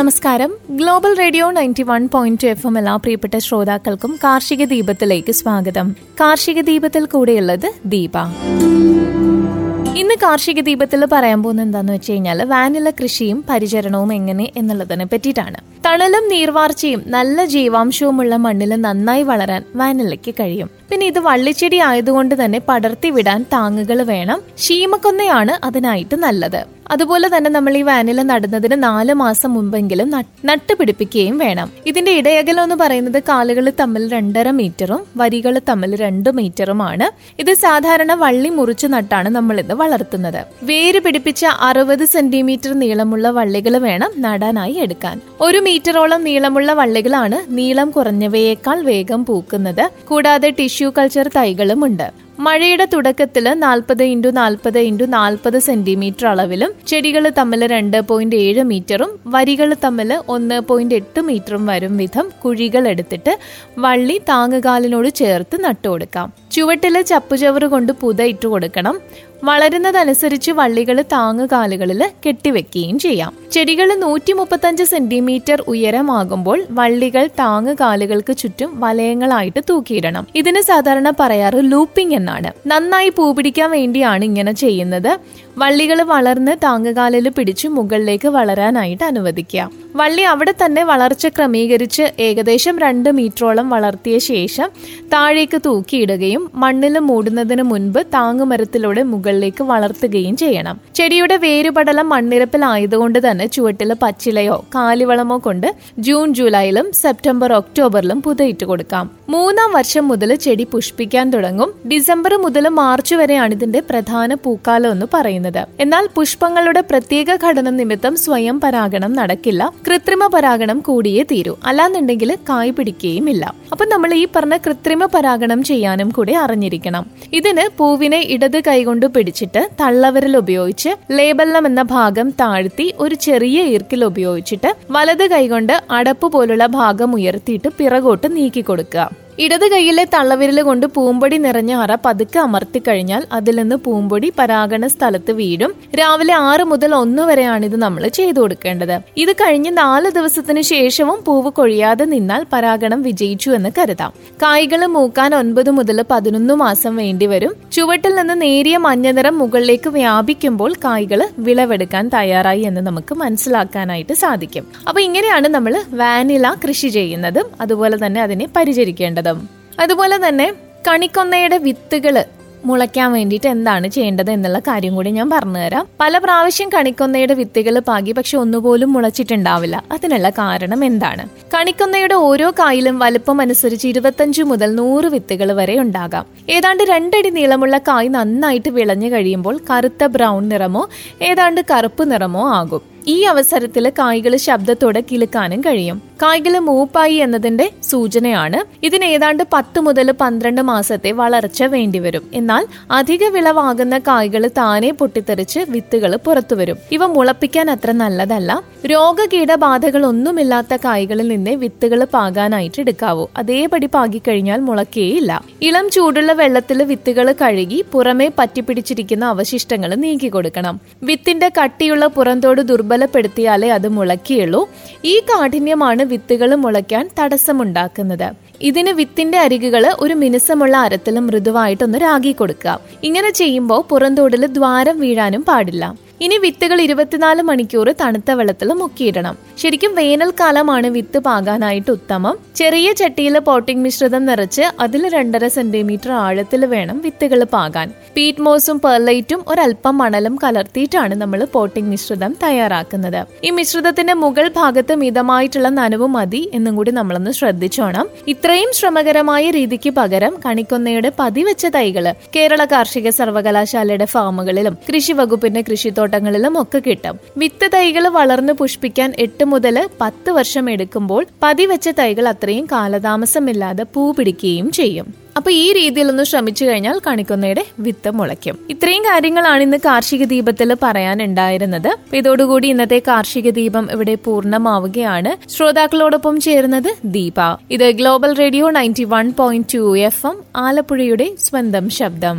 നമസ്കാരം. Global radio ninety one point F M എല്ലാ പ്രിയപ്പെട്ട ശ്രോതാക്കൾക്കും കാർഷിക ദീപത്തിലേക്ക് സ്വാഗതം. കാർഷിക ദീപത്തിൽ കൂടെയുള്ളത് ദീപ. ഇന്ന് കാർഷിക ദീപത്തിൽ പറയാൻ പോകുന്നത് എന്താണെന്ന് വെച്ച് കഴിഞ്ഞാൽ വാനില കൃഷിയും പരിചരണവും എങ്ങനെ എന്നുള്ളതിനെ പറ്റിയിട്ടാണ്. തണലും നീർവാർച്ചയും നല്ല ജീവാംശവുമുള്ള മണ്ണിൽ നന്നായി വളരാൻ വാനിലയ്ക്ക് കഴിയും. പിന്നെ ഇത് വള്ളിച്ചെടി ആയതുകൊണ്ട് തന്നെ പടർത്തി വിടാൻ താങ്ങുകൾ വേണം. ശീമക്കൊന്നയാണ് അതിനായിട്ട് നല്ലത്. അതുപോലെ തന്നെ നമ്മൾ ഈ വാനില നടുന്നതിന് നാല് മാസം മുമ്പെങ്കിലും നട്ടുപിടിപ്പിക്കുകയും വേണം. ഇതിന്റെ ഇടയകലം എന്ന് പറയുന്നത് കാലുകൾ തമ്മിൽ രണ്ടര മീറ്ററും വരികൾ തമ്മിൽ രണ്ട് മീറ്ററുമാണ്. ഇത് സാധാരണ വള്ളി മുറിച്ചു നട്ടാണ് നമ്മൾ ഇത് വളർത്തുന്നത്. വേര് പിടിപ്പിച്ച അറുപത് സെന്റിമീറ്റർ നീളമുള്ള വള്ളികൾ വേണം നടാനായി എടുക്കാൻ. ഒരു മീറ്ററോളം നീളമുള്ള വള്ളികളാണ് നീളം കുറഞ്ഞവയേക്കാൾ വേഗം പൂക്കുന്നത്. കൂടാതെ ടിഷ്യൂ കൾച്ചർ തൈകളും ഉണ്ട്. മഴയുടെ തുടക്കത്തിൽ നാൽപ്പത് ഇന്റു നാൽപ്പത് ഇന്റു നാൽപ്പത് സെന്റിമീറ്റർ അളവിലും ചെടികൾ തമ്മിൽ രണ്ട് പോയിന്റ് ഏഴ് മീറ്ററും വരികൾ തമ്മിൽ ഒന്ന് പോയിന്റ് എട്ട് മീറ്ററും വരും വിധം കുഴികൾ എടുത്തിട്ട് വള്ളി താങ്ങുകാലിനോട് ചേർത്ത് നട്ടുകൊടുക്കാം. ചുവട്ടിൽ ചപ്പുചവറ് കൊണ്ട് പുതയിട്ട് കൊടുക്കണം വളരുന്നതനുസരിച്ച് വള്ളികൾ താങ്ങുകാലുകളിൽ കെട്ടിവെക്കുകയും ചെയ്യാം. ചെടികൾ നൂറ്റി മുപ്പത്തഞ്ച് സെന്റിമീറ്റർ ഉയരമാകുമ്പോൾ വള്ളികൾ താങ്ങുകാലുകൾക്ക് ചുറ്റും വലയങ്ങളായിട്ട് തൂക്കിയിടണം. ഇതിന് സാധാരണ പറയാറ് ലൂപ്പിംഗ് എന്നാണ്. നന്നായി പൂ പിടിക്കാൻ വേണ്ടിയാണ് ഇങ്ങനെ ചെയ്യുന്നത്. വള്ളികൾ വളർന്ന് താങ്ങുകാലിൽ പിടിച്ച് മുകളിലേക്ക് വളരാനായിട്ട് അനുവദിക്കുക. വള്ളി അവിടെ തന്നെ വളർച്ച ക്രമീകരിച്ച് ഏകദേശം രണ്ട് മീറ്ററോളം വളർത്തിയ ശേഷം താഴേക്ക് തൂക്കിയിടുകയും മണ്ണിൽ മൂടുന്നതിന് മുൻപ് താങ്ങുമരത്തിലൂടെ മുകളിലേക്ക് വളർത്തുകയും ചെയ്യണം. ചെടിയുടെ വേരുപടലം മണ്ണിരപ്പിലായതുകൊണ്ട് തന്നെ ചുവട്ടിൽ പച്ചിലയോ കാലിവളമോ കൊണ്ട് ജൂൺ ജൂലൈയിലും സെപ്റ്റംബർ ഒക്ടോബറിലും പുതയിട്ട് കൊടുക്കാം. മൂന്നാം വർഷം മുതൽ ചെടി പുഷ്പിക്കാൻ തുടങ്ങും. ഡിസംബർ മുതൽ മാർച്ച് വരെയാണ് ഇതിന്റെ പ്രധാന പൂക്കാലം എന്ന് പറയുന്നത്. എന്നാൽ പുഷ്പങ്ങളുടെ പ്രത്യേക ഘടന നിമിത്തം സ്വയം പരാഗണം നടക്കില്ല. കൃത്രിമ പരാഗണം കൂടിയേ തീരൂ. അല്ലാന്നുണ്ടെങ്കിൽ കായ് പിടിക്കുകയും ഇല്ല അപ്പൊ നമ്മൾ ഈ പറഞ്ഞ കൃത്രിമ പരാഗണം ചെയ്യാനും കൂടി അറിഞ്ഞിരിക്കണം. ഇതിന് പൂവിനെ ഇടത് കൈകൊണ്ട് പിടിച്ചിട്ട് തള്ളവിരൽ ഉപയോഗിച്ച് ലേബല്ലം എന്ന ഭാഗം താഴ്ത്തി ഒരു ചെറിയ ഈർക്കിൽ ഉപയോഗിച്ചിട്ട് വലത് കൈകൊണ്ട് അടപ്പ് പോലുള്ള ഭാഗം ഉയർത്തിയിട്ട് പിറകോട്ട് നീക്കി കൊടുക്കുക ഇടത് കൈയിലെ തള്ളവിരൽ കൊണ്ട് പൂമ്പൊടി നിറഞ്ഞ അറ പതുക്കെ അമർത്തി കഴിഞ്ഞാൽ അതിൽ നിന്ന് പൂമ്പൊടി പരാഗണ സ്ഥലത്ത് വീഴും. രാവിലെ ആറ് മുതൽ ഒന്ന് വരെയാണ് ഇത് നമ്മൾ ചെയ്തു കൊടുക്കേണ്ടത്. ഇത് കഴിഞ്ഞ് നാല് ദിവസത്തിന് ശേഷവും പൂവ് കൊഴിയാതെ നിന്നാൽ പരാഗണം വിജയിച്ചു എന്ന് കരുതാം. കായ്കൾ മൂക്കാൻ ഒൻപത് മുതൽ പതിനൊന്ന് മാസം വേണ്ടിവരും ചുവട്ടിൽ നിന്ന് നേരിയ മഞ്ഞനിറം മുകളിലേക്ക് വ്യാപിക്കുമ്പോൾ കായ്കൾ വിളവെടുക്കാൻ തയ്യാറായി എന്ന് നമുക്ക് മനസ്സിലാക്കാനായിട്ട് സാധിക്കും. അപ്പൊ ഇങ്ങനെയാണ് നമ്മൾ വാനില കൃഷി ചെയ്യുന്നതും അതുപോലെ തന്നെ അതിനെ പരിചരിക്കേണ്ടതും. അതുപോലെ തന്നെ കണിക്കൊന്നയുടെ വിത്തുകൾ മുളയ്ക്കാൻ വേണ്ടിയിട്ട് എന്താണ് ചെയ്യേണ്ടത് എന്നുള്ള കാര്യം കൂടി ഞാൻ പറഞ്ഞുതരാം പല പ്രാവശ്യം കണിക്കൊന്നയുടെ വിത്തുകൾ പാകി പക്ഷെ ഒന്നുപോലും മുളച്ചിട്ടുണ്ടാവില്ല. അതിനുള്ള കാരണം എന്താണ്? കണിക്കൊന്നയുടെ ഓരോ കായിലും വലുപ്പം അനുസരിച്ച് ഇരുപത്തഞ്ച് മുതൽ നൂറ് വിത്തുകൾ വരെ ഉണ്ടാകാം. ഏതാണ്ട് രണ്ടടി നീളമുള്ള കായ് നന്നായിട്ട് വിളഞ്ഞു കഴിയുമ്പോൾ കറുത്ത ബ്രൗൺ നിറമോ ഏതാണ്ട് കറുപ്പ് നിറമോ ആകും. ഈ അവസരത്തിൽ കായ്കൾ ശബ്ദത്തോടെ കിളുക്കാനും കഴിയും. കായ്കൾ മൂപ്പായി എന്നതിന്റെ സൂചനയാണ് ഇതിന് ഏതാണ്ട് പത്ത് മുതൽ പന്ത്രണ്ട് മാസത്തെ വളർച്ച വേണ്ടിവരും. എന്നാൽ അധിക വിളവാകുന്ന കായ്കൾ താനെ പൊട്ടിത്തെറിച്ച് വിത്തുകൾ പുറത്തുവരും. ഇവ മുളപ്പിക്കാൻ അത്ര നല്ലതല്ല. രോഗകീടബാധകൾ ഒന്നുമില്ലാത്ത കായ്കളിൽ നിന്ന് വിത്തുകൾ പാകാനായിട്ട് എടുക്കാവൂ. അതേപടി പാകിക്കഴിഞ്ഞാൽ മുളക്കേയില്ല. ഇളം ചൂടുള്ള വെള്ളത്തിൽ വിത്തുകൾ കഴുകി പുറമെ പറ്റിപ്പിടിച്ചിരിക്കുന്ന അവശിഷ്ടങ്ങൾ നീക്കി കൊടുക്കണം വിത്തിന്റെ കട്ടിയുള്ള പുറന്തോട് ദുർബലപ്പെടുത്തിയാലേ അത് മുളക്കിയുള്ളൂ ഈ കാഠിന്യമാണ് വിത്തുകൾ മുളയ്ക്കാൻ തടസ്സമുണ്ടാക്കുന്നത്. ഇതിന് വിത്തിന്റെ അരികുകൾ ഒരു മിനുസമുള്ള അരത്തിലും മൃദുവായിട്ടൊന്ന് രാഗി കൊടുക്കുക. ഇങ്ങനെ ചെയ്യുമ്പോൾ പുറന്തോടിൽ ദ്വാരം വീഴാനും പാടില്ല. ഇനി വിത്തുകൾ ഇരുപത്തിനാല് മണിക്കൂർ തണുത്ത വെള്ളത്തിൽ മുക്കിയിടണം. ശരിക്കും വേനൽക്കാലമാണ് വിത്ത് പാകാനായിട്ട് ഉത്തമം. ചെറിയ ചട്ടിയിൽ പോട്ടിംഗ് മിശ്രിതം നിറച്ച് അതിൽ രണ്ടര സെന്റിമീറ്റർ ആഴത്തിൽ വേണം വിത്തുകൾ പാകാൻ. പീറ്റ് മോസും പെർലൈറ്റും ഒരല്പം മണലും കലർത്തിയിട്ടാണ് നമ്മൾ പോട്ടിംഗ് മിശ്രിതം തയ്യാറാക്കുന്നത്. ഈ മിശ്രിതത്തിന്റെ മുകൾ ഭാഗത്ത് മിതമായിട്ടുള്ള നനവ് മതി എന്നും കൂടി നമ്മളൊന്ന് ശ്രദ്ധിച്ചോണം. ഇത്രയും ശ്രമകരമായ രീതിക്ക് പകരം കണിക്കൊന്നയുടെ പതിവെച്ച തൈകൾ കേരള കാർഷിക സർവകലാശാലയുടെ ഫാമുകളിലും കൃഷി വകുപ്പിന്റെ കൃഷിത്തോട്ടങ്ങളിലും ഒക്കെ കിട്ടും. വിത്ത് തൈകൾ വളർന്നു പുഷ്പിക്കാൻ എട്ട് മുതൽ പത്ത് വർഷം എടുക്കുമ്പോൾ പതിവെച്ച തൈകൾ അത്രയും കാലതാമസമില്ലാതെ പൂ പിടിക്കുകയും ചെയ്യും. അപ്പൊ ഈ രീതിയിൽ ഒന്ന് ശ്രമിച്ചു കഴിഞ്ഞാൽ കണിക്കൊന്നയുടെ വിത്ത് മുളയ്ക്കും. ഇത്രയും കാര്യങ്ങളാണ് ഇന്ന് കാർഷിക ദീപത്തിൽ പറയാനുണ്ടായിരുന്നത്. ഇതോടുകൂടി ഇന്നത്തെ കാർഷിക ദീപം ഇവിടെ പൂർണമാവുകയാണ്. ശ്രോതാക്കളോടൊപ്പം ചേരുന്നത് ദീപ. ഇത് global radio ninety one point two F M ആലപ്പുഴയുടെ സ്വന്തം ശബ്ദം.